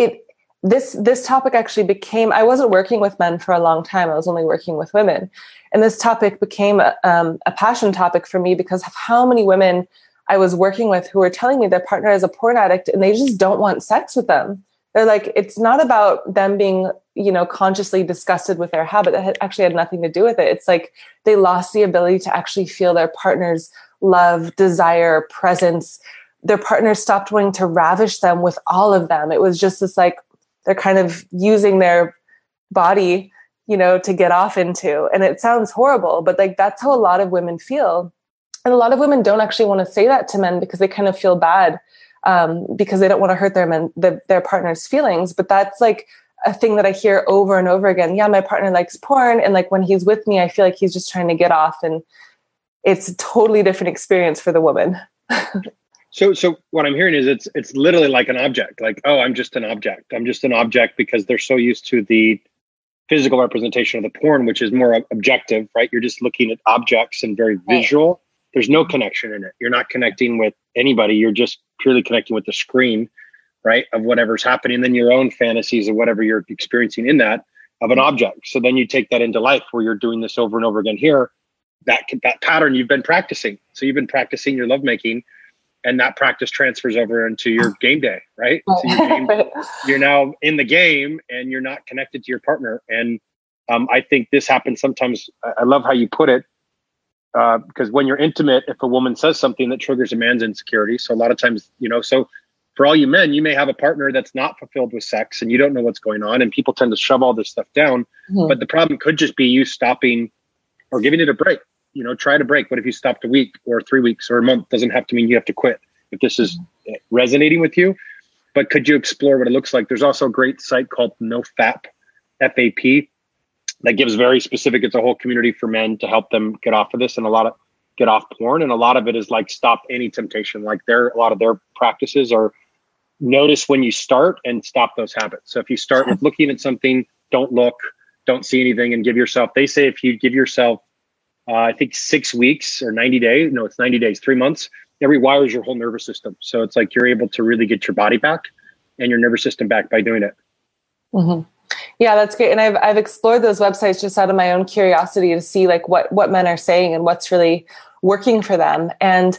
it this this topic actually became i wasn't working with men for a long time. I was only working with women. And this topic became a, um, a passion topic for me because of how many women i was working with who were telling me their partner is a porn addict and they just don't want sex with them. They're like it's not about them being you know consciously disgusted with their habit. That actually had nothing to do with it. It's like they lost the ability to actually feel their partner's love desire presence their partner stopped wanting to ravish them with all of them. It was just this like they're kind of using their body you know to get off into. And it sounds horrible but like that's how a lot of women feel. And a lot of women don't actually want to say that to men because they kind of feel bad um, because they don't want to hurt their men the, their partner's feelings. But that's like a thing that i hear over and over again. Yeah my partner likes porn and like when he's with me i feel like he's just trying to get off and it's a totally different experience for the woman So, so what I'm hearing is it's it's literally like an object. Like, oh, I'm just an object. I'm just an object because they're so used to the physical representation of the porn, which is more objective, right? You're just looking at objects and very visual. There's no connection in it. You're not connecting with anybody. You're just purely connecting with the screen, right? Of whatever's happening, then your own fantasies of whatever you're experiencing in that of an mm-hmm. object. So then you take that into life where you're doing this over and over again here. That that pattern you've been practicing. So you've been practicing your lovemaking and that practice transfers over into your game day, right? So game, you're now in the game and you're not connected to your partner. And um, I think this happens sometimes. I love how you put it uh, because when you're intimate, if a woman says something that triggers a man's insecurity, so a lot of times, you know, so for all you men, you may have a partner that's not fulfilled with sex and you don't know what's going on, and people tend to shove all this stuff down. Mm-hmm. But the problem could just be you stopping or giving it a break you know, try to break. What if you stopped a week or three weeks or a month? Doesn't have to mean you have to quit if this is resonating with you. But could you explore what it looks like? There's also a great site called NoFap, FAP, that gives very specific. It's a whole community for men to help them get off of this and a lot of get off porn. And a lot of it is like stop any temptation. Like their a lot of their practices are notice when you start and stop those habits. So if you start with looking at something, don't look, don't see anything, and give yourself. They say if you give yourself uh, I think six weeks or 90 days. No, it's 90 days, three months. It rewires your whole nervous system. So it's like you're able to really get your body back and your nervous system back by doing it. Mm-hmm. Yeah, that's great. And I've I've explored those websites just out of my own curiosity to see like what what men are saying and what's really working for them. And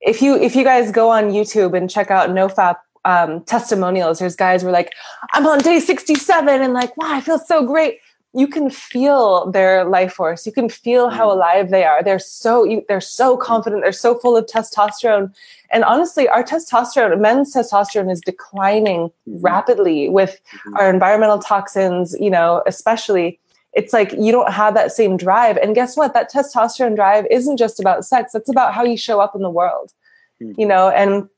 if you if you guys go on YouTube and check out NoFap um, testimonials, there's guys who are like, I'm on day 67 and like, wow, I feel so great you can feel their life force. You can feel how mm. alive they are. They're so they're so confident. They're so full of testosterone. And honestly our testosterone men's testosterone is declining mm-hmm. rapidly with mm-hmm. our environmental toxins you know especially. It's like you don't have that same drive. And guess what? That testosterone drive isn't just about sex. It's about how you show up in the world mm-hmm. you know and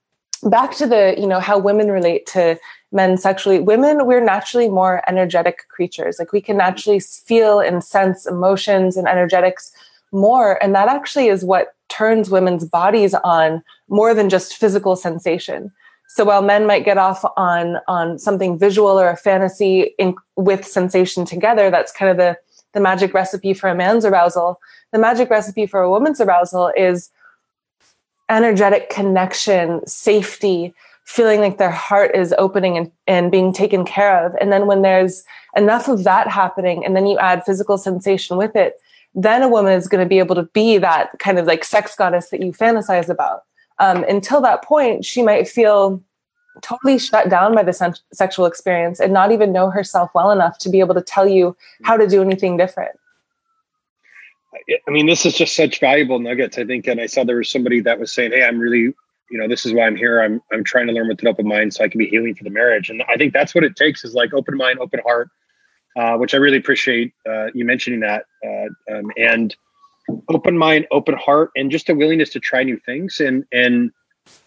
back to the you know how women relate to men sexually. Women we're naturally more energetic creatures. Like we can naturally feel and sense emotions and energetics more and that actually is what turns women's bodies on more than just physical sensation. So while men might get off on on something visual or a fantasy in, with sensation together that's kind of the the magic recipe for a man's arousal. The magic recipe for a woman's arousal is energetic connection safety feeling like their heart is opening and, and being taken care of. And then when there's enough of that happening, and then you add physical sensation with it, then a woman is going to be able to be that kind of like sex goddess that you fantasize about. Um, until that point, she might feel totally shut down by the sen- sexual experience and not even know herself well enough to be able to tell you how to do anything different. I mean, this is just such valuable nuggets, I think. And I saw there was somebody that was saying, Hey, I'm really you know, this is why I'm here. I'm I'm trying to learn with an open mind so I can be healing for the marriage. And I think that's what it takes is like open mind, open heart, uh, which I really appreciate uh, you mentioning that. Uh, um, and open mind, open heart, and just a willingness to try new things. And and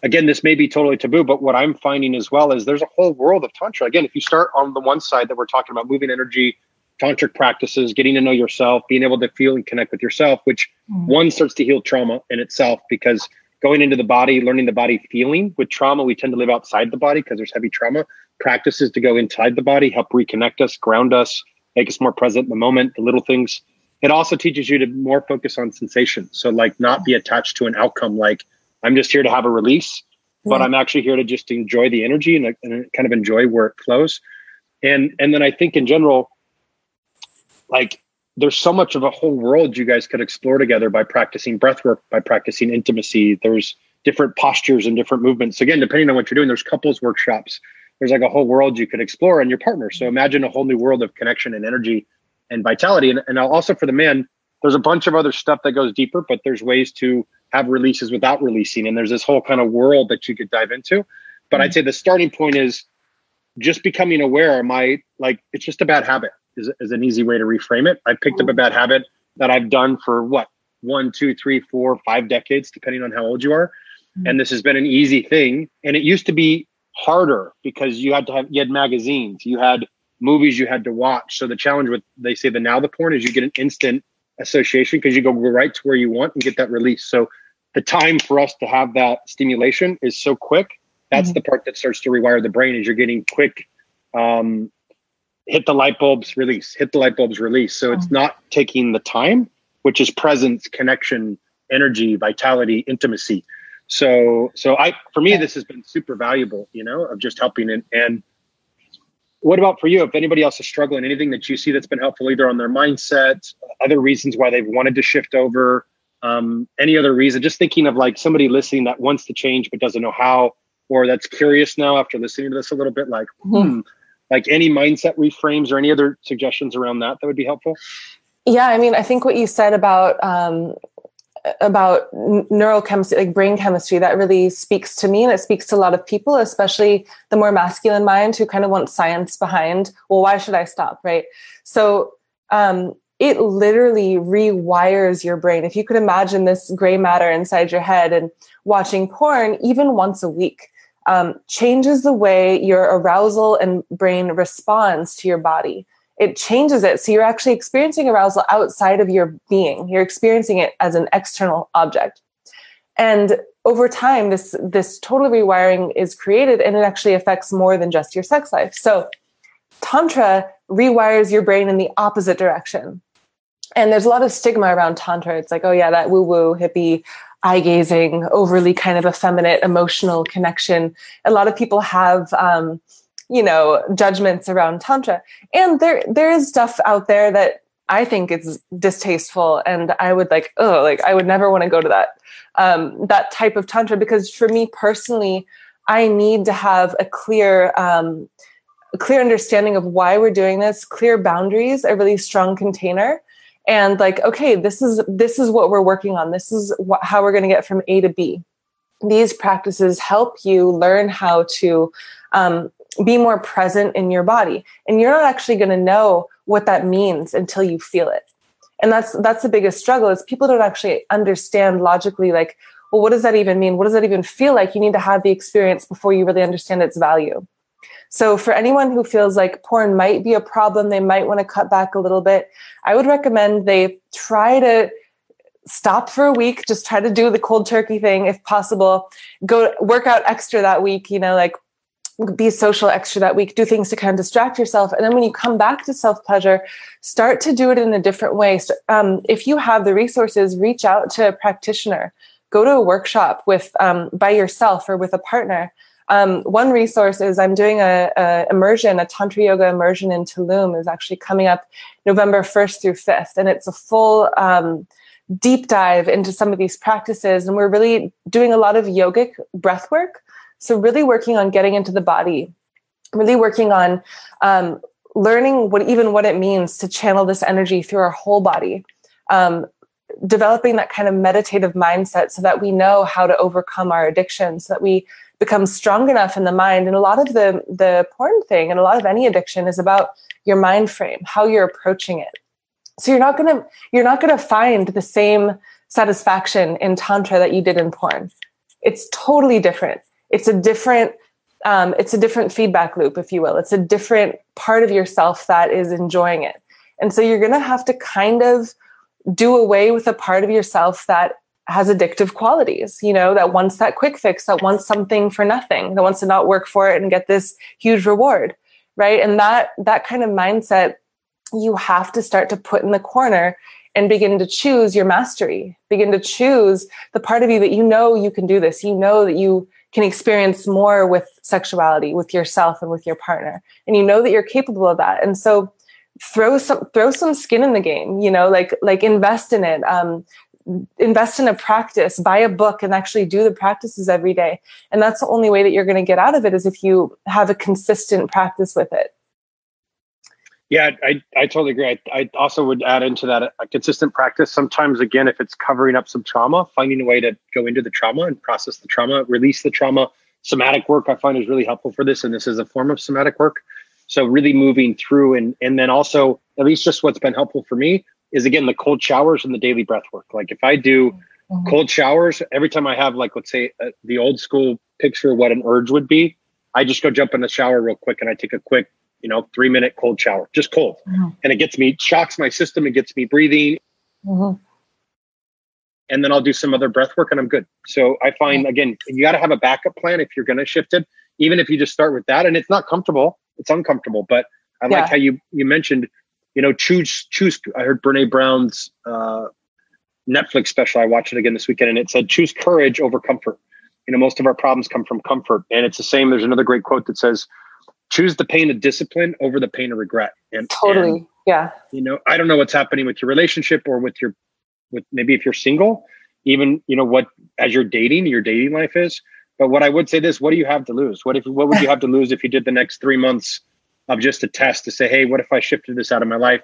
again, this may be totally taboo, but what I'm finding as well is there's a whole world of tantra. Again, if you start on the one side that we're talking about moving energy, tantric practices, getting to know yourself, being able to feel and connect with yourself, which mm-hmm. one starts to heal trauma in itself because going into the body, learning the body feeling. With trauma, we tend to live outside the body because there's heavy trauma. Practices to go inside the body help reconnect us, ground us, make us more present in the moment, the little things. It also teaches you to more focus on sensation. So, like, not be attached to an outcome. Like, I'm just here to have a release, but I'm actually here to just enjoy the energy and, and kind of enjoy where it flows. And and then I think in general, like there's so much of a whole world you guys could explore together by practicing breath work, by practicing intimacy. There's different postures and different movements. Again, depending on what you're doing, there's couples workshops. There's like a whole world you could explore and your partner. So imagine a whole new world of connection and energy and vitality. And, and also for the man, there's a bunch of other stuff that goes deeper, but there's ways to have releases without releasing. And there's this whole kind of world that you could dive into. But mm-hmm. I'd say the starting point is just becoming aware. Am I like, it's just a bad habit is, is an easy way to reframe it. I picked up a bad habit that I've done for what one, two, three, four, five decades, depending on how old you are. Mm-hmm. And this has been an easy thing. And it used to be harder because you had to have you had magazines, you had movies you had to watch. So the challenge with they say the now the porn is you get an instant association because you go right to where you want and get that release. So the time for us to have that stimulation is so quick. That's mm-hmm. the part that starts to rewire the brain is you're getting quick um, hit the light bulbs release hit the light bulbs release. So it's not taking the time which is presence connection energy vitality intimacy. So so i for me this has been super valuable you know of just helping and and what about for you? If anybody else is struggling anything that you see that's been helpful either on their mindset other reasons why they've wanted to shift over um, any other reason just thinking of like somebody listening that wants to change but doesn't know how or that's curious now after listening to this a little bit like hmm, hmm like any mindset reframes or any other suggestions around that that would be helpful? Yeah i mean i think what you said about um, about neurochemistry like brain chemistry that really speaks to me and it speaks to a lot of people especially the more masculine mind who kind of want science behind well why should i stop right? So um, it literally rewires your brain. If you could imagine this gray matter inside your head and watching porn even once a week um, changes the way your arousal and brain responds to your body. It changes it. So you're actually experiencing arousal outside of your being. You're experiencing it as an external object. And over time, this, this total rewiring is created and it actually affects more than just your sex life. So Tantra rewires your brain in the opposite direction. And there's a lot of stigma around Tantra. It's like, oh yeah, that woo woo hippie eye gazing, overly kind of effeminate emotional connection. A lot of people have, um, you know, judgments around tantra, and there there is stuff out there that I think is distasteful, and I would like, oh, like I would never want to go to that um, that type of tantra because for me personally, I need to have a clear. Um, a clear understanding of why we're doing this, clear boundaries, a really strong container, and like okay this is this is what we're working on. This is what, how we're going to get from a to b. These practices help you learn how to um, be more present in your body and you're not actually going to know what that means until you feel it. And that's that's the biggest struggle is people don't actually understand logically like well what does that even mean? What does that even feel like? You need to have the experience before you really understand its value so for anyone who feels like porn might be a problem, they might want to cut back a little bit. I would recommend they try to stop for a week, just try to do the cold turkey thing if possible. Go work out extra that week, you know, like be social extra that week, do things to kind of distract yourself. And then when you come back to self pleasure, start to do it in a different way. So, um, if you have the resources, reach out to a practitioner, go to a workshop with um, by yourself or with a partner um, one resource is I'm doing a, a, immersion, a tantra yoga immersion in Tulum is actually coming up November 1st through 5th, and it's a full um, deep dive into some of these practices, and we're really doing a lot of yogic breath work. So really working on getting into the body, really working on um, learning what even what it means to channel this energy through our whole body. Um, developing that kind of meditative mindset so that we know how to overcome our addiction so that we become strong enough in the mind. And a lot of the the porn thing and a lot of any addiction is about your mind frame how you're approaching it. So you're not to you're not to find the same satisfaction in tantra that you did in porn. It's totally different. It's a different um, it's a different feedback loop if you will. It's a different part of yourself that is enjoying it. And so you're going to have to kind of do away with a part of yourself that has addictive qualities, you know, that wants that quick fix, that wants something for nothing, that wants to not work for it and get this huge reward. Right. And that that kind of mindset you have to start to put in the corner and begin to choose your mastery, begin to choose the part of you that you know you can do this. You know that you can experience more with sexuality, with yourself and with your partner. And you know that you're capable of that. And so throw some throw some skin in the game, you know, like like invest in it. Um, invest in a practice, buy a book and actually do the practices every day. And that's the only way that you're going to get out of it is if you have a consistent practice with it. Yeah, I, I totally agree. I, I also would add into that a, a, consistent practice. Sometimes, again, if it's covering up some trauma, finding a way to go into the trauma and process the trauma, release the trauma. Somatic work I find is really helpful for this, and this is a form of somatic work. So really moving through, and and then also at least just what's been helpful for me is again the cold showers and the daily breath work. Like if I do mm-hmm. cold showers every time I have like let's say uh, the old school picture of what an urge would be, I just go jump in the shower real quick and I take a quick you know three minute cold shower, just cold, mm-hmm. and it gets me shocks my system, it gets me breathing. Mm-hmm. And then I'll do some other breath work and I'm good. So I find again, you got to have a backup plan if you're going to shift it, even if you just start with that. And it's not comfortable, it's uncomfortable. But I yeah. like how you you mentioned you know, choose choose. I heard Brene Brown's uh, Netflix special. I watched it again this weekend, and it said, "Choose courage over comfort." You know, most of our problems come from comfort, and it's the same. There's another great quote that says, "Choose the pain of discipline over the pain of regret." And totally, and, yeah. You know, I don't know what's happening with your relationship or with your, with maybe if you're single, even you know what as you're dating, your dating life is. But what I would say this: What do you have to lose? What if? What would you have to lose if you did the next three months? Of just a test to say, hey, what if I shifted this out of my life?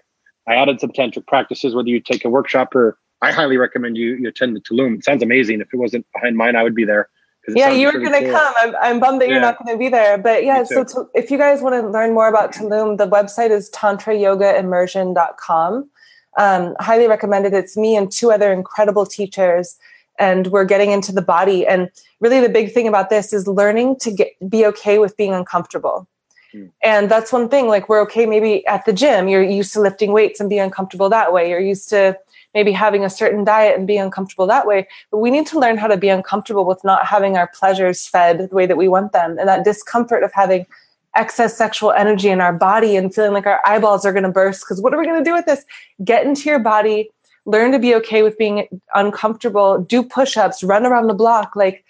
I added some tantric practices, whether you take a workshop or I highly recommend you you attend the Tulum. It sounds amazing. If it wasn't behind mine, I would be there. Yeah, you were really going to cool. come. I'm, I'm bummed that yeah. you're not going to be there. But yeah, so to, if you guys want to learn more about Tulum, the website is tantrayogaimmersion.com. Um, highly recommended. It's me and two other incredible teachers and we're getting into the body and really the big thing about this is learning to get be okay with being uncomfortable. Mm. And that's one thing, like we're okay maybe at the gym, you're used to lifting weights and being uncomfortable that way. You're used to maybe having a certain diet and being uncomfortable that way. But we need to learn how to be uncomfortable with not having our pleasures fed the way that we want them. And that discomfort of having excess sexual energy in our body and feeling like our eyeballs are going to burst because what are we going to do with this? Get into your body, learn to be okay with being uncomfortable, do push-ups, run around the block. Like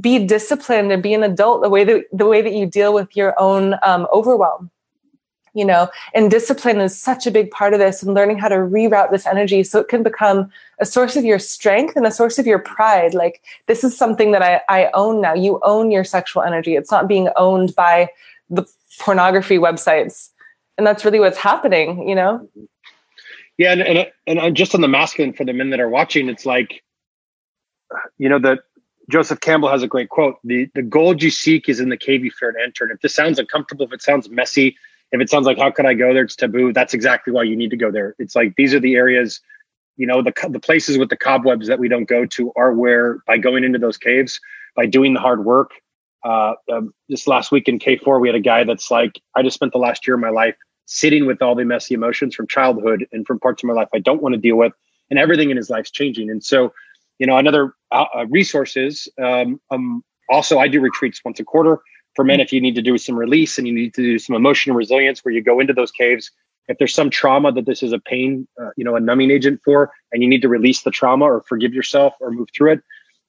be disciplined and be an adult the way that the way that you deal with your own um, overwhelm. You know and discipline is such a big part of this and learning how to reroute this energy so it can become a source of your strength and a source of your pride. Like this is something that i, I own now. You own your sexual energy. It's not being owned by the pornography websites. And that's really what's happening you know? Yeah and and, and just on the masculine for the men that are watching it's like you know the Joseph Campbell has a great quote: "the The gold you seek is in the cave you fear to enter." And if this sounds uncomfortable, if it sounds messy, if it sounds like how could I go there? It's taboo. That's exactly why you need to go there. It's like these are the areas, you know, the the places with the cobwebs that we don't go to are where by going into those caves, by doing the hard work. Uh, um, this last week in K4, we had a guy that's like, I just spent the last year of my life sitting with all the messy emotions from childhood and from parts of my life I don't want to deal with, and everything in his life's changing. And so you know, another uh, uh, resources. Um, um, also, I do retreats once a quarter for men if you need to do some release and you need to do some emotional resilience where you go into those caves. If there's some trauma that this is a pain, uh, you know, a numbing agent for, and you need to release the trauma or forgive yourself or move through it,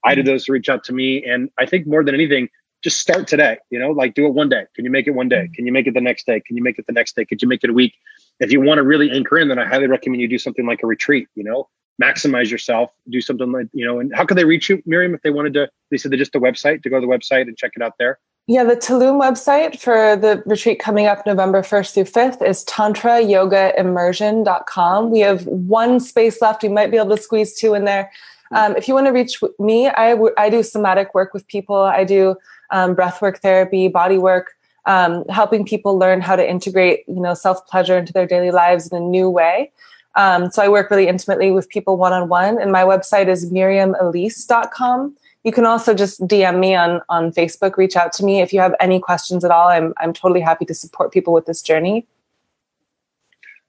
I do those to reach out to me. And I think more than anything, just start today. You know, like do it one day. Can you make it one day? Can you make it the next day? Can you make it the next day? Could you make it a week? If you want to really anchor in, then I highly recommend you do something like a retreat. You know, maximize yourself, do something like, you know, and how could they reach you, Miriam, if they wanted to, they said they just the website to go to the website and check it out there? Yeah, the Tulum website for the retreat coming up November 1st through 5th is tantra yoga tantrayogaimmersion.com. We have one space left. We might be able to squeeze two in there. Um, if you want to reach me, I do somatic work with people. I do um, breath work therapy, body work, um, helping people learn how to integrate, you know, self pleasure into their daily lives in a new way. Um, so I work really intimately with people one on one, and my website is miriamelise.com. You can also just DM me on on Facebook, reach out to me if you have any questions at all. I'm I'm totally happy to support people with this journey.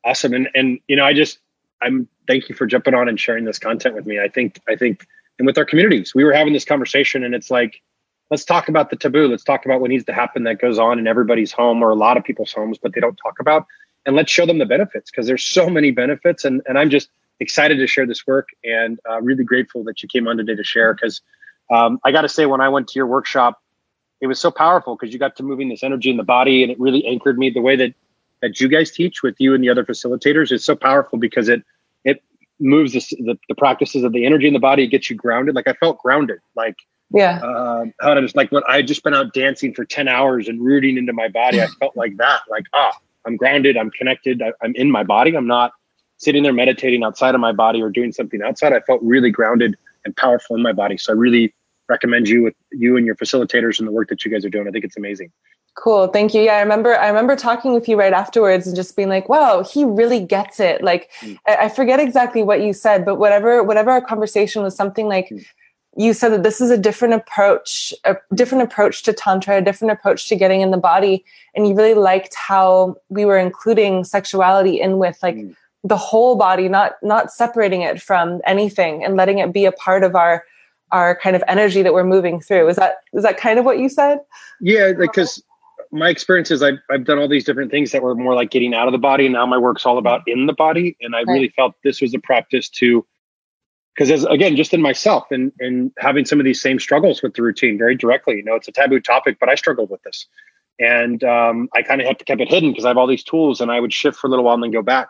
Awesome, and and you know I just I'm thank you for jumping on and sharing this content with me. I think I think and with our communities. We were having this conversation, and it's like, let's talk about the taboo. Let's talk about what needs to happen that goes on in everybody's home or a lot of people's homes, but they don't talk about. And let's show them the benefits because there's so many benefits. And, and I'm just excited to share this work and uh, really grateful that you came on today to share because um, I got to say, when I went to your workshop, it was so powerful because you got to moving this energy in the body and it really anchored me the way that that you guys teach with you and the other facilitators is so powerful because it it moves the, the, the practices of the energy in the body it gets you grounded like i felt grounded like yeah uh, how to just like when i just been out dancing for 10 hours and rooting into my body i felt like that like ah i'm grounded i'm connected I, i'm in my body i'm not sitting there meditating outside of my body or doing something outside i felt really grounded and powerful in my body so i really recommend you with you and your facilitators and the work that you guys are doing i think it's amazing Cool. Thank you. Yeah, I remember I remember talking with you right afterwards and just being like, wow, he really gets it. Like mm. I, I, forget exactly what you said, but whatever whatever our conversation was something like mm. You said that this is a different approach, a different approach to tantra, a different approach to getting in the body. And you really liked how we were including sexuality in with like mm. the whole body, not not separating it from anything and letting it be a part of our our kind of energy that we're moving through. Is that is that kind of what you said? Yeah, because my experience is I've, I've done all these different things that were more like getting out of the body. And now my work's all about in the body. And I right. really felt this was a practice to, because as again, just in myself and, and having some of these same struggles with the routine very directly, you know, it's a taboo topic, but I struggled with this. And um, I kind of had to keep it hidden because I have all these tools and I would shift for a little while and then go back.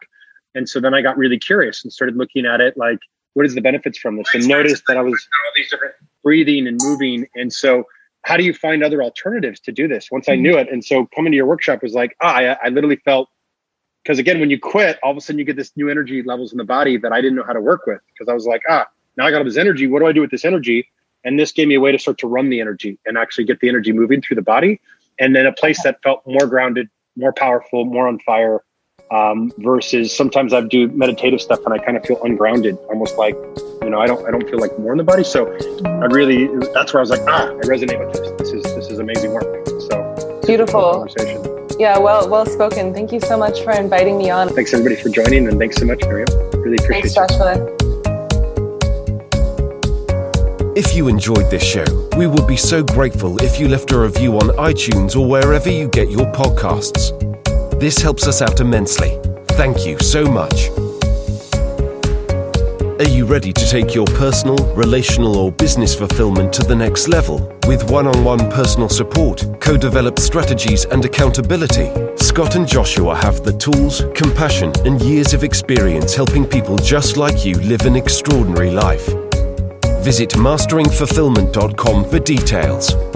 And so then I got really curious and started looking at it like, what is the benefits from this? And noticed that I was all these different breathing and moving. And so how do you find other alternatives to do this once i knew it and so coming to your workshop was like ah, I, I literally felt because again when you quit all of a sudden you get this new energy levels in the body that i didn't know how to work with because i was like ah now i got all this energy what do i do with this energy and this gave me a way to start to run the energy and actually get the energy moving through the body and then a place that felt more grounded more powerful more on fire um, versus sometimes I do meditative stuff and I kind of feel ungrounded, almost like you know I don't I don't feel like more in the body. So I really that's where I was like ah I resonate with this. This is this is amazing work. So beautiful conversation. Yeah, well well spoken. Thank you so much for inviting me on. Thanks everybody for joining and thanks so much Miriam. Really appreciate it. Thanks, Joshua. If you enjoyed this show, we would be so grateful if you left a review on iTunes or wherever you get your podcasts. This helps us out immensely. Thank you so much. Are you ready to take your personal, relational, or business fulfillment to the next level? With one on one personal support, co developed strategies, and accountability, Scott and Joshua have the tools, compassion, and years of experience helping people just like you live an extraordinary life. Visit masteringfulfillment.com for details.